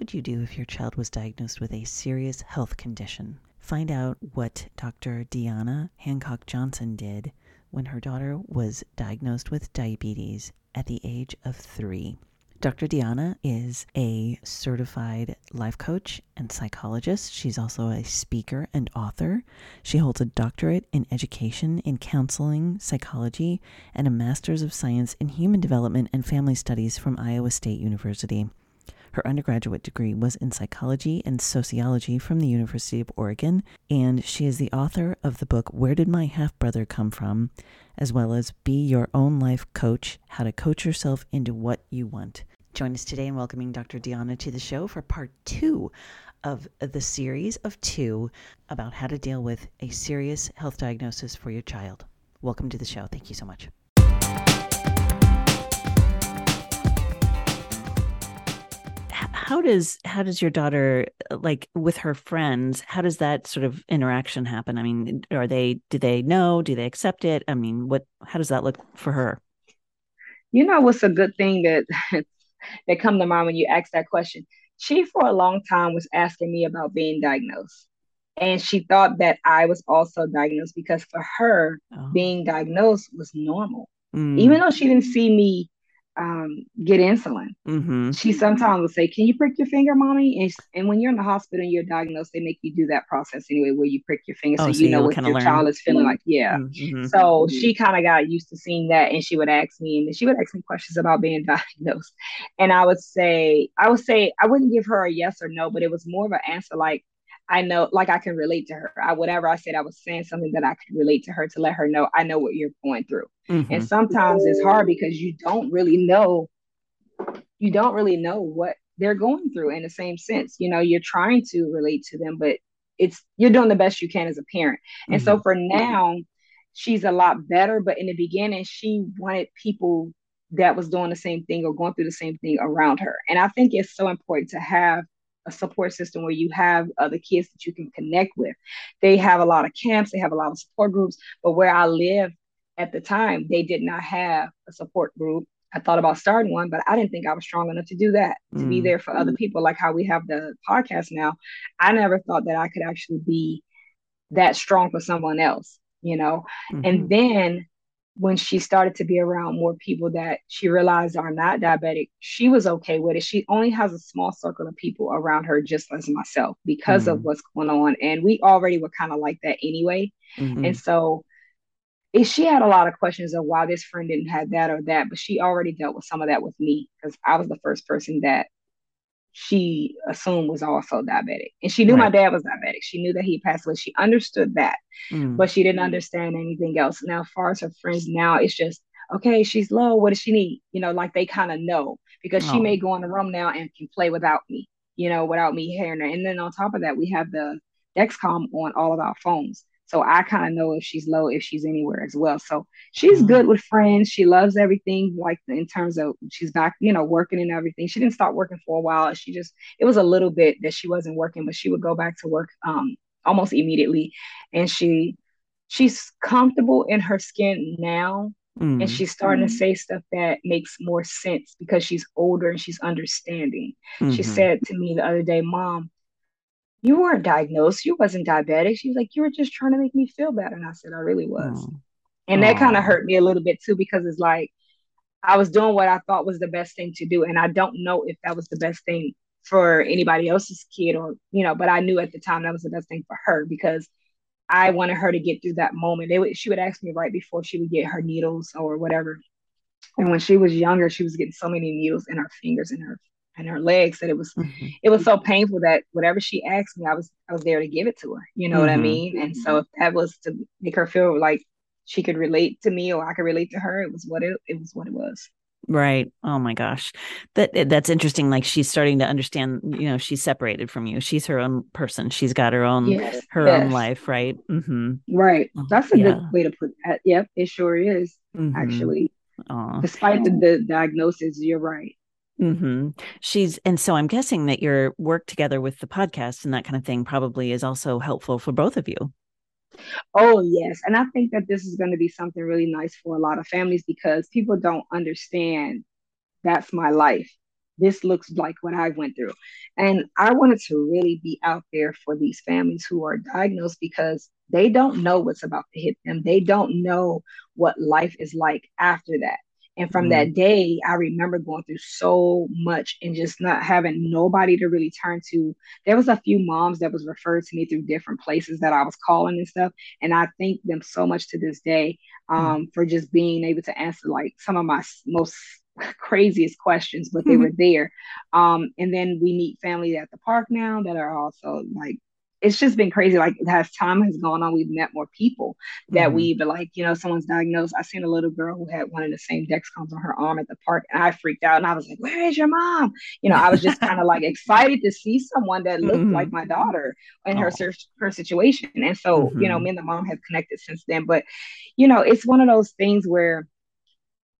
would you do if your child was diagnosed with a serious health condition? Find out what Dr. Deanna Hancock Johnson did when her daughter was diagnosed with diabetes at the age of three. Dr. Deanna is a certified life coach and psychologist. She's also a speaker and author. She holds a doctorate in education in counseling, psychology, and a master's of science in human development and family studies from Iowa State University. Her undergraduate degree was in psychology and sociology from the University of Oregon, and she is the author of the book Where Did My Half Brother Come From, as well as Be Your Own Life Coach How to Coach Yourself into What You Want. Join us today in welcoming Dr. Deanna to the show for part two of the series of two about how to deal with a serious health diagnosis for your child. Welcome to the show. Thank you so much. How does how does your daughter like with her friends how does that sort of interaction happen i mean are they do they know do they accept it i mean what how does that look for her you know what's a good thing that that come to mind when you ask that question. She for a long time was asking me about being diagnosed. And she thought that I was also diagnosed because for her, oh. being diagnosed was normal. Mm. Even though she didn't see me um, get insulin. Mm-hmm. She sometimes will say, "Can you prick your finger, mommy?" And, and when you're in the hospital and you're diagnosed, they make you do that process anyway, where you prick your finger oh, so, so, you know what your learn. child is feeling like. Yeah. Mm-hmm. So mm-hmm. she kind of got used to seeing that, and she would ask me, and she would ask me questions about being diagnosed, and I would say, I would say, I wouldn't give her a yes or no, but it was more of an answer like, I know, like I can relate to her. I whatever I said, I was saying something that I could relate to her to let her know I know what you're going through. Mm-hmm. And sometimes it's hard because you don't really know, you don't really know what they're going through in the same sense. You know, you're trying to relate to them, but it's you're doing the best you can as a parent. Mm-hmm. And so mm-hmm. for now, she's a lot better. But in the beginning, she wanted people that was doing the same thing or going through the same thing around her. And I think it's so important to have a support system where you have other kids that you can connect with. They have a lot of camps, they have a lot of support groups, but where I live at the time, they did not have a support group. I thought about starting one, but I didn't think I was strong enough to do that, to mm. be there for other people, like how we have the podcast now. I never thought that I could actually be that strong for someone else, you know? Mm-hmm. And then when she started to be around more people that she realized are not diabetic, she was okay with it. She only has a small circle of people around her, just as myself, because mm-hmm. of what's going on. And we already were kind of like that anyway. Mm-hmm. And so she had a lot of questions of why this friend didn't have that or that, but she already dealt with some of that with me because I was the first person that she assumed was also diabetic. And she knew right. my dad was diabetic. She knew that he passed away. She understood that, mm. but she didn't understand anything else. Now, as far as her friends now, it's just, okay, she's low. What does she need? You know, like they kind of know because oh. she may go in the room now and can play without me, you know, without me hearing her. And then on top of that, we have the Dexcom on all of our phones. So I kind of know if she's low, if she's anywhere as well. So she's mm-hmm. good with friends. She loves everything, like in terms of she's back, you know, working and everything. She didn't start working for a while. She just, it was a little bit that she wasn't working, but she would go back to work um, almost immediately. And she, she's comfortable in her skin now. Mm-hmm. And she's starting to say stuff that makes more sense because she's older and she's understanding. Mm-hmm. She said to me the other day, Mom, you weren't diagnosed. You wasn't diabetic. She was like, you were just trying to make me feel better. And I said, I really was. Oh. And that kind of hurt me a little bit too, because it's like I was doing what I thought was the best thing to do. And I don't know if that was the best thing for anybody else's kid or, you know, but I knew at the time that was the best thing for her because I wanted her to get through that moment. They would, she would ask me right before she would get her needles or whatever. And when she was younger, she was getting so many needles in her fingers and her and her legs that it was mm-hmm. it was so painful that whatever she asked me, I was I was there to give it to her. You know mm-hmm. what I mm-hmm. mean? And so if that was to make her feel like she could relate to me or I could relate to her, it was what it it was what it was. Right. Oh my gosh. That that's interesting. Like she's starting to understand, you know, she's separated from you. She's her own person. She's got her own yes, her yes. own life, right? Mm-hmm. Right. Oh, that's a yeah. good way to put that. Yep, it sure is. Mm-hmm. Actually. Aww. Despite the, the diagnosis, you're right. Mm-hmm. She's, and so I'm guessing that your work together with the podcast and that kind of thing probably is also helpful for both of you. Oh, yes. And I think that this is going to be something really nice for a lot of families because people don't understand that's my life. this looks like what I went through. And I wanted to really be out there for these families who are diagnosed because they don't know what's about to hit them. They don't know what life is like after that. And from mm-hmm. that day, I remember going through so much and just not having nobody to really turn to. There was a few moms that was referred to me through different places that I was calling and stuff. And I thank them so much to this day um, mm-hmm. for just being able to answer like some of my most craziest questions, but they mm-hmm. were there. Um, and then we meet family at the park now that are also like it's just been crazy. Like as time has gone on, we've met more people that mm-hmm. we've like, you know, someone's diagnosed. I seen a little girl who had one of the same Dexcoms on her arm at the park, and I freaked out and I was like, Where is your mom? You know, I was just kind of like excited to see someone that looked mm-hmm. like my daughter in oh. her her situation. And so, mm-hmm. you know, mm-hmm. me and the mom have connected since then. But, you know, it's one of those things where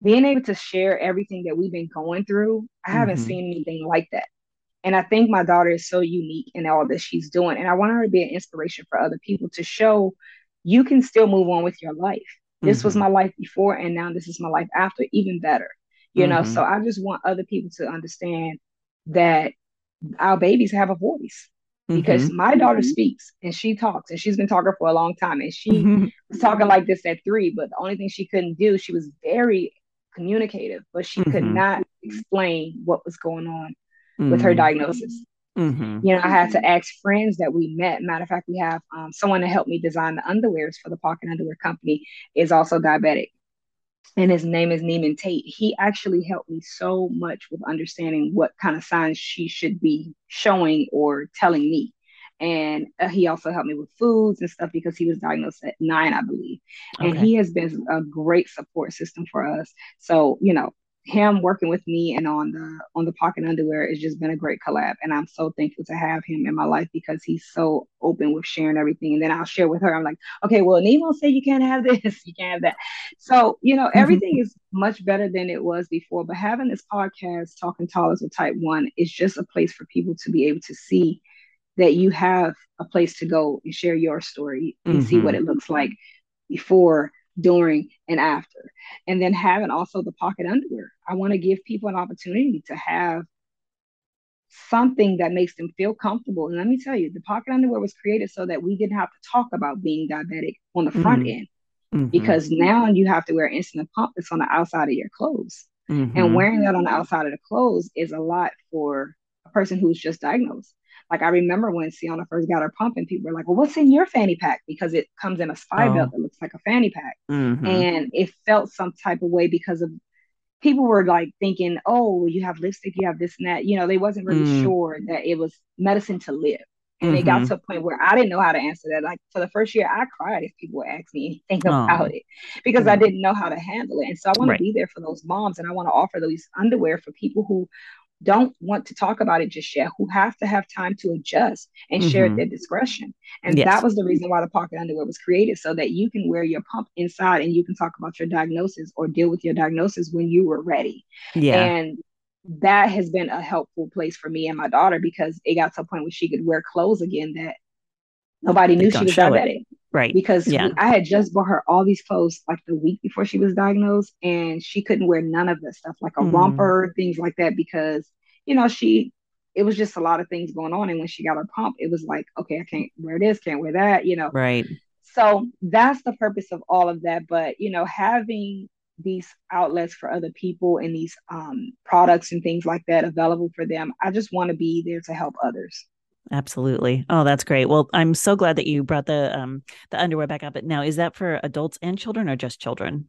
being able to share everything that we've been going through, I haven't mm-hmm. seen anything like that. And I think my daughter is so unique in all that she's doing. And I want her to be an inspiration for other people to show you can still move on with your life. This mm-hmm. was my life before, and now this is my life after, even better. You mm-hmm. know, so I just want other people to understand that our babies have a voice because mm-hmm. my daughter speaks and she talks and she's been talking for a long time and she mm-hmm. was talking like this at three but the only thing she couldn't do she was very communicative but she could mm-hmm. not explain what was going on mm-hmm. with her mm-hmm. diagnosis. Mm-hmm. You know, I had to ask friends that we met. Matter of fact, we have um, someone that helped me design the underwears for the Pocket Underwear Company is also diabetic, and his name is Neiman Tate. He actually helped me so much with understanding what kind of signs she should be showing or telling me. And uh, he also helped me with foods and stuff because he was diagnosed at nine, I believe. And okay. he has been a great support system for us. So, you know, him working with me and on the on the pocket underwear has just been a great collab and i'm so thankful to have him in my life because he's so open with sharing everything and then i'll share with her i'm like okay well nemo say you can't have this you can't have that so you know mm-hmm. everything is much better than it was before but having this podcast talking toddlers with type one is just a place for people to be able to see that you have a place to go and share your story and mm-hmm. see what mm-hmm. it looks like before during, and after. And then having also the pocket underwear. I want to give people an opportunity to have something that makes them feel comfortable. And let me tell you, the pocket underwear was created so that we didn't have to talk about being diabetic on the front mm-hmm. end. Mm-hmm. Because now you have to wear insulin pump that's on the outside of your clothes. Mm-hmm. And wearing that on the outside of the clothes is a lot for a person who's just diagnosed. Like I remember when Ceonna first got her pump, and people were like, "Well, what's in your fanny pack?" Because it comes in a SPI oh. belt that looks like a fanny pack, mm-hmm. and it felt some type of way because of people were like thinking, "Oh, you have lipstick, you have this and that." You know, they wasn't really mm. sure that it was medicine to live. And mm-hmm. it got mm-hmm. to a point where I didn't know how to answer that. Like for the first year, I cried if people would ask me anything oh. about it because I didn't know how to handle it. And so I want right. to be there for those moms and I want to offer those underwear for people who don't want to talk about it just yet, who have to have time to adjust and mm-hmm. share their discretion. And yes. that was the reason why the pocket underwear was created, so that you can wear your pump inside and you can talk about your diagnosis or deal with your diagnosis when you were ready. Yeah. And that has been a helpful place for me and my daughter because it got to a point where she could wear clothes again that nobody knew she was diabetic. It. Right. Because yeah. I had just bought her all these clothes like the week before she was diagnosed, and she couldn't wear none of that stuff, like a mm. romper, things like that, because, you know, she, it was just a lot of things going on. And when she got her pump, it was like, okay, I can't wear this, can't wear that, you know. Right. So that's the purpose of all of that. But, you know, having these outlets for other people and these um, products and things like that available for them, I just want to be there to help others. Absolutely. Oh, that's great. Well, I'm so glad that you brought the um the underwear back up. But now, is that for adults and children or just children?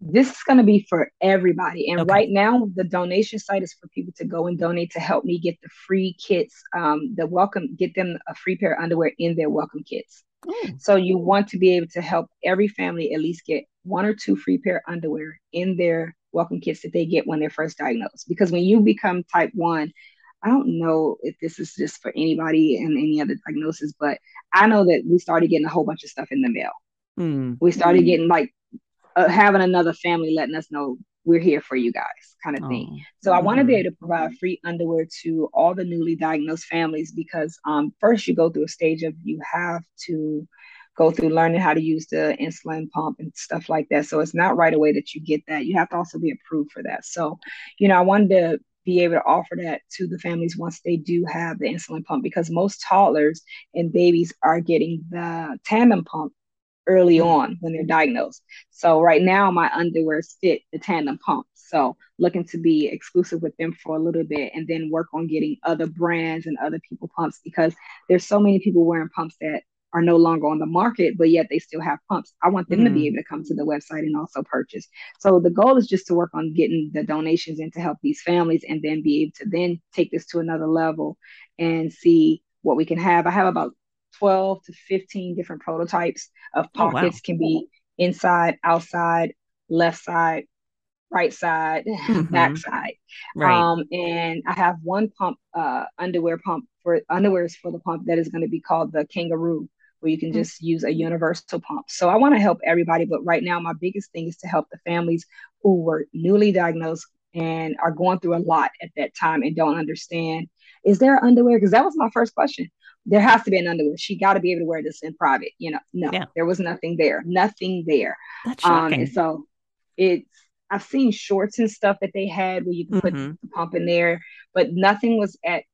This is going to be for everybody. And okay. right now, the donation site is for people to go and donate to help me get the free kits, um, the welcome, get them a free pair of underwear in their welcome kits. Mm. So you want to be able to help every family at least get one or two free pair of underwear in their welcome kits that they get when they're first diagnosed. Because when you become type one, I don't know if this is just for anybody and any other diagnosis, but I know that we started getting a whole bunch of stuff in the mail. Mm. We started getting like uh, having another family letting us know we're here for you guys, kind of thing. Oh. So I want to be mm-hmm. able to provide free underwear to all the newly diagnosed families because um, first you go through a stage of you have to go through learning how to use the insulin pump and stuff like that. So it's not right away that you get that. You have to also be approved for that. So, you know, I wanted to be able to offer that to the families once they do have the insulin pump because most toddlers and babies are getting the tandem pump early mm-hmm. on when they're diagnosed. So right now my underwears fit the tandem pump. So looking to be exclusive with them for a little bit and then work on getting other brands and other people pumps because there's so many people wearing pumps that are no longer on the market, but yet they still have pumps. I want them mm. to be mm. able to come to the website and also purchase. So the goal is just to work on getting the donations in to help these families and then be able to then take this to another level and see what we can have. I have about 12 to 15 different prototypes of pockets, oh, wow. can be inside, outside, left side, right side, mm-hmm. back side. Right. Um, and I have one pump, uh, underwear pump for underwears for the pump that is going to be called the kangaroo where you can mm-hmm. just use a universal pump. So I want to help everybody, but right now my biggest thing is to help the families who were newly diagnosed and are going through a lot at that time and don't understand is there underwear because that was my first question there has to be an underwear she got to be able to wear this in private you know no yeah. there was nothing there nothing there That's shocking. Um, and so it's i've seen shorts and stuff that they had where you can mm-hmm. put the pump in there but nothing was at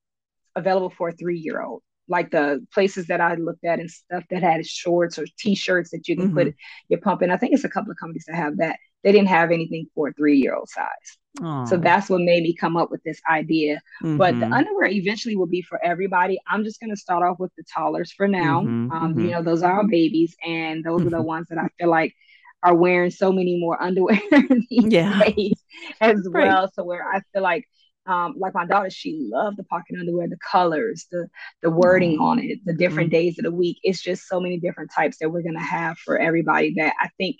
available for a three year old like the places that I looked at and stuff that had shorts or t-shirts that you can mm-hmm. put your pump in. I think it's a couple of companies that have that. They didn't have anything for a three-year-old size. Aww. So that's what made me come up with this idea. Mm-hmm. But the mm-hmm. underwear eventually will be for everybody. I'm just going to start off with the toddlers for now. Mm-hmm. Um, you mm-hmm. know, those are our babies, and those are the ones that I feel like are wearing so many more underwear these yeah. days as right. well. So where I feel like um, like my daughter, she loved the pocket underwear, the colors, the the wording mm-hmm. on it, the different mm-hmm. days of the week. It's just so many different types that we're gonna have for everybody that I think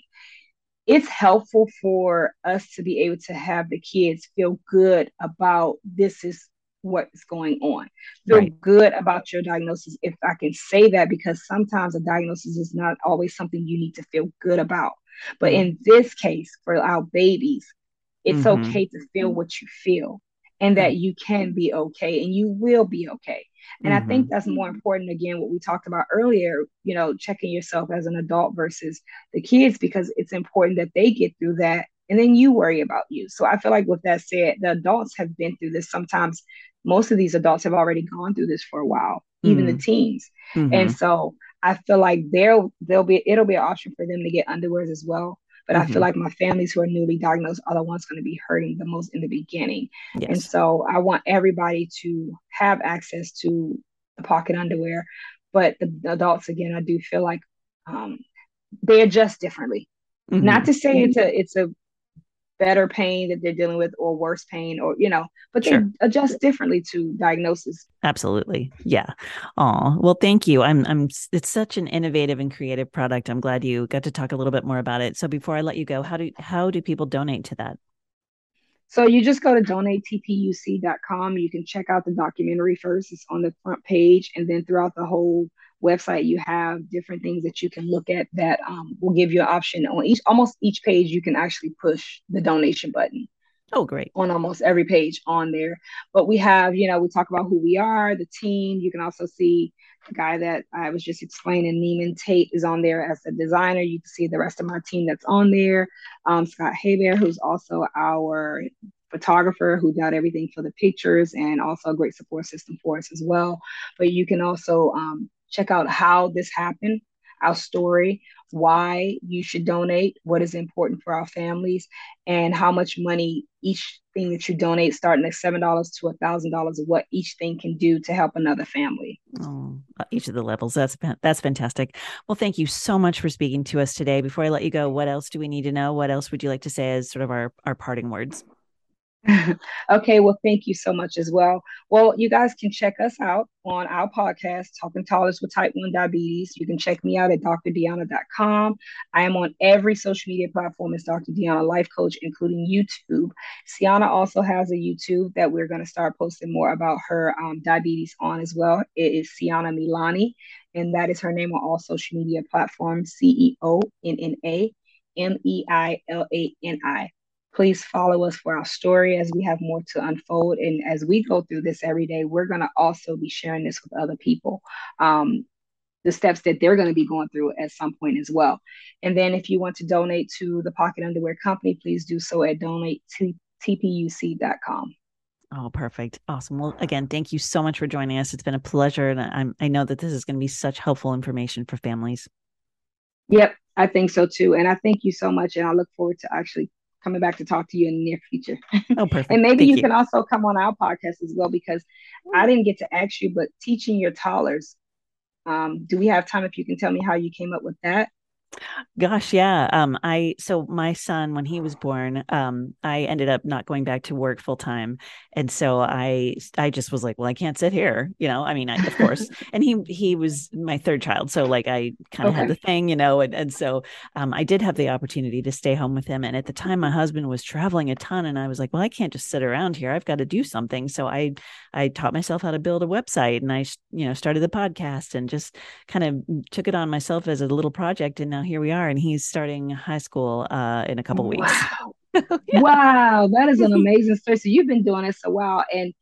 it's helpful for us to be able to have the kids feel good about this is what's going on. Feel right. good about your diagnosis, if I can say that, because sometimes a diagnosis is not always something you need to feel good about. But mm-hmm. in this case, for our babies, it's mm-hmm. okay to feel what you feel and that you can be okay and you will be okay. And mm-hmm. I think mm-hmm. that's more important again what we talked about earlier, you know, checking yourself as an adult versus the kids because it's important that they get through that and then you worry about you. So I feel like with that said, the adults have been through this sometimes most of these adults have already gone through this for a while, even mm-hmm. the teens. Mm-hmm. And so I feel like there there'll be it'll be an option for them to get underwears as well. But mm-hmm. I feel mm-hmm. like my families who are newly diagnosed are the ones going to be hurting the most in the beginning. Yes. And so I want everybody to have access to the pocket underwear. But the, the adults, again, I do feel like um, they adjust differently. Mm-hmm. Not to say it's a it's a better pain that they're dealing with or worse pain or you know but they sure. adjust differently to diagnosis. Absolutely. Yeah. Oh well thank you. I'm i'm it's such an innovative and creative product. I'm glad you got to talk a little bit more about it. So before i let you go how do how do people donate to that? So you just go to donatetpuc.com you can check out the documentary first. It's on the front page and then throughout the whole website, you have different things that you can look at that um, will give you an option on each almost each page. You can actually push the donation button. Oh, great. On almost every page on there. But we have, you know, we talk about who we are, the team. You can also see the guy that I was just explaining, Neiman Tate, is on there as a designer. You can see the rest of my team that's on there. Um, Scott Haybear, who's also our photographer who got everything for the pictures and also a great support system for us as well. But you can also um, check out how this happened, our story, why you should donate, what is important for our families, and how much money each thing that you donate, starting at seven dollars to a thousand dollars, what each thing can do to help another family. Oh, each of the levels. That's that's fantastic. Well, thank you so much for speaking to us today. Before I let you go, what else do we need to know? What else would you like to say as sort of our our parting words? okay, well, thank you so much as well. Well, you guys can check us out on our podcast, Talking Toddlers with Type 1 Diabetes. You can check me out at drdeanna.com. I am on every social media platform as Dr. Deanna Life Coach, including YouTube. Ceonna also has a YouTube that we're going to start posting more about her um, diabetes on as well. It is Ceonna Meilani, and that is her name on all social media platforms C E O N N A M E I L A N I. Please follow us for our story as we have more to unfold. And as we go through this every day, we're going to also be sharing this with other people. Um, the steps that they're going to be going through at some point as well. And then if you want to donate to the Pocket Underwear Company, please do so at donate to tpuc.com. Oh, perfect. Awesome. Well, again, thank you so much for joining us. It's been a pleasure. And I'm, I know that this is going to be such helpful information for families. Yep, I think so too. And I thank you so much. And I look forward to actually coming back to talk to you in the near future. Oh, perfect. and maybe you, you. can also come on our podcast as well because I didn't get to ask you, but teaching your toddlers. Um, do we have time if you can tell me how you came up with that? Gosh, yeah. Um, I so my son when he was born, um, I ended up not going back to work full time, and so I I just was like, well, I can't sit here, you know. I mean, I, of course, and he he was my third child, so like I kind of Okay. had the thing, you know, and and so um, I did have the opportunity to stay home with him, and at the time, my husband was traveling a ton, and I was like, well, I can't just sit around here. I've got to do something. So I I taught myself how to build a website, and I you know started the podcast, and just kind of took it on myself as a little project, and now here we are, and he's starting high school uh, in a couple weeks. Wow. Wow, that is an amazing story. So you've been doing this a while, and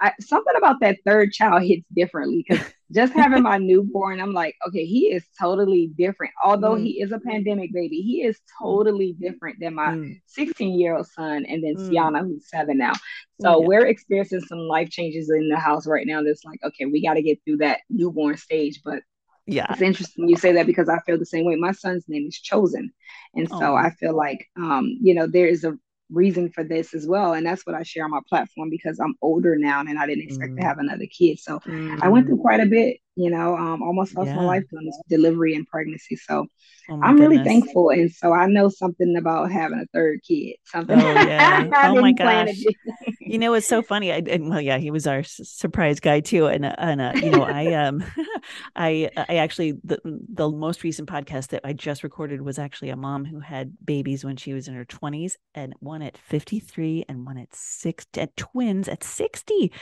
I, something about that third child hits differently because just having my newborn, I'm like, okay, he is totally different. Although Mm. he is a pandemic baby, he is totally different than my Mm, 16 year old son, and then Mm. Ceonna, who's seven now. So Yeah. we're experiencing some life changes in the house right now. That's like, okay, we got to get through that newborn stage, but yeah. it's interesting you say that because I feel the same way. My son's name is Chosen. And so Oh. I feel like, um, you know, there is a reason for this as well. And that's what I share on my platform because I'm older now and I didn't expect Mm. to have another kid. So I went Mm. through quite a bit, you know, um, almost lost my Yeah. life doing this delivery and pregnancy. So Oh I'm really thankful. And so I know something about having a third kid, something Oh yeah. Oh my didn't plan to gosh. You know, it's so funny. I and well, yeah, he was our s- surprise guy too. And uh, and uh, you know, I um, I I actually the the most recent podcast that I just recorded was actually a mom who had babies when she was in her twenties, and one at fifty three, and one at six, at twins at sixty.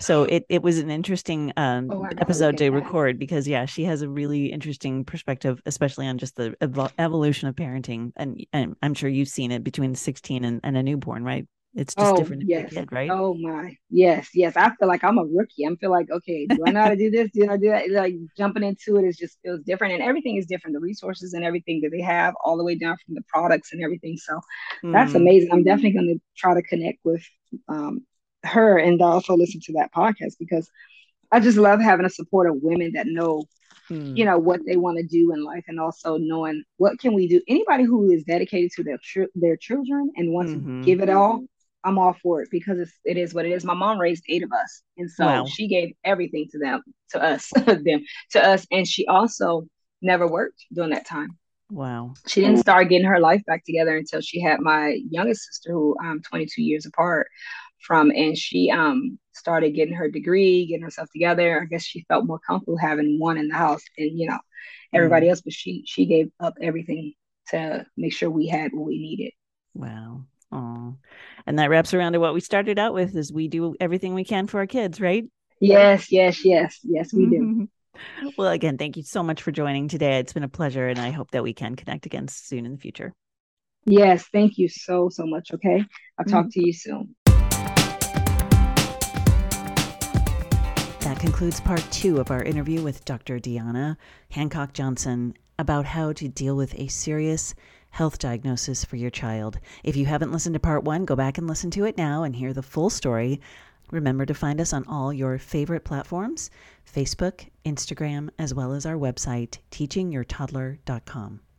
So it it was an interesting um Oh, episode to that. record because yeah, she has a really interesting perspective, especially on just the evo- evolution of parenting. And and I'm sure you've seen it between sixteen and, and a newborn, right? It's just Oh, different yes. kid, right? Oh my. Yes, yes. I feel like I'm a rookie. I feel like, okay, do I know how to do this? Do I do that? Like jumping into it is just feels different and everything is different. The resources and everything that they have all the way down from the products and everything. So that's Mm, amazing. I'm definitely going to try to connect with um, her and also listen to that podcast because I just love having a support of women that know, mm, you know, what they want to do in life and also knowing what can we do. Anybody who is dedicated to their their children and wants mhm. to give it all, I'm all for it because it's it is what it is. My mom raised eight of us, and so Wow. she gave everything to them, to us, them, to us, and she also never worked during that time Wow. she didn't start getting her life back together until she had my youngest sister who i'm 22 years apart from and she um started getting her degree getting herself together i guess she felt more comfortable having one in the house and you know everybody Mm, else but she she gave up everything to make sure we had what we needed wow. Oh, and that wraps around to what we started out with: is we do everything we can for our kids, right? yes yes yes yes we do Well, again, thank you so much for joining today. It's been a pleasure, and I hope that we can connect again soon in the future. yes thank you so so much okay i'll talk Mhm. to you soon That concludes part two of our interview with Dr. Deanna Hancock Johnson about how to deal with a serious health diagnosis for your child. If you haven't listened to part one, go back and listen to it now and hear the full story. Remember to find us on all your favorite platforms Facebook, Instagram, as well as our website, teachingyourtoddler.com.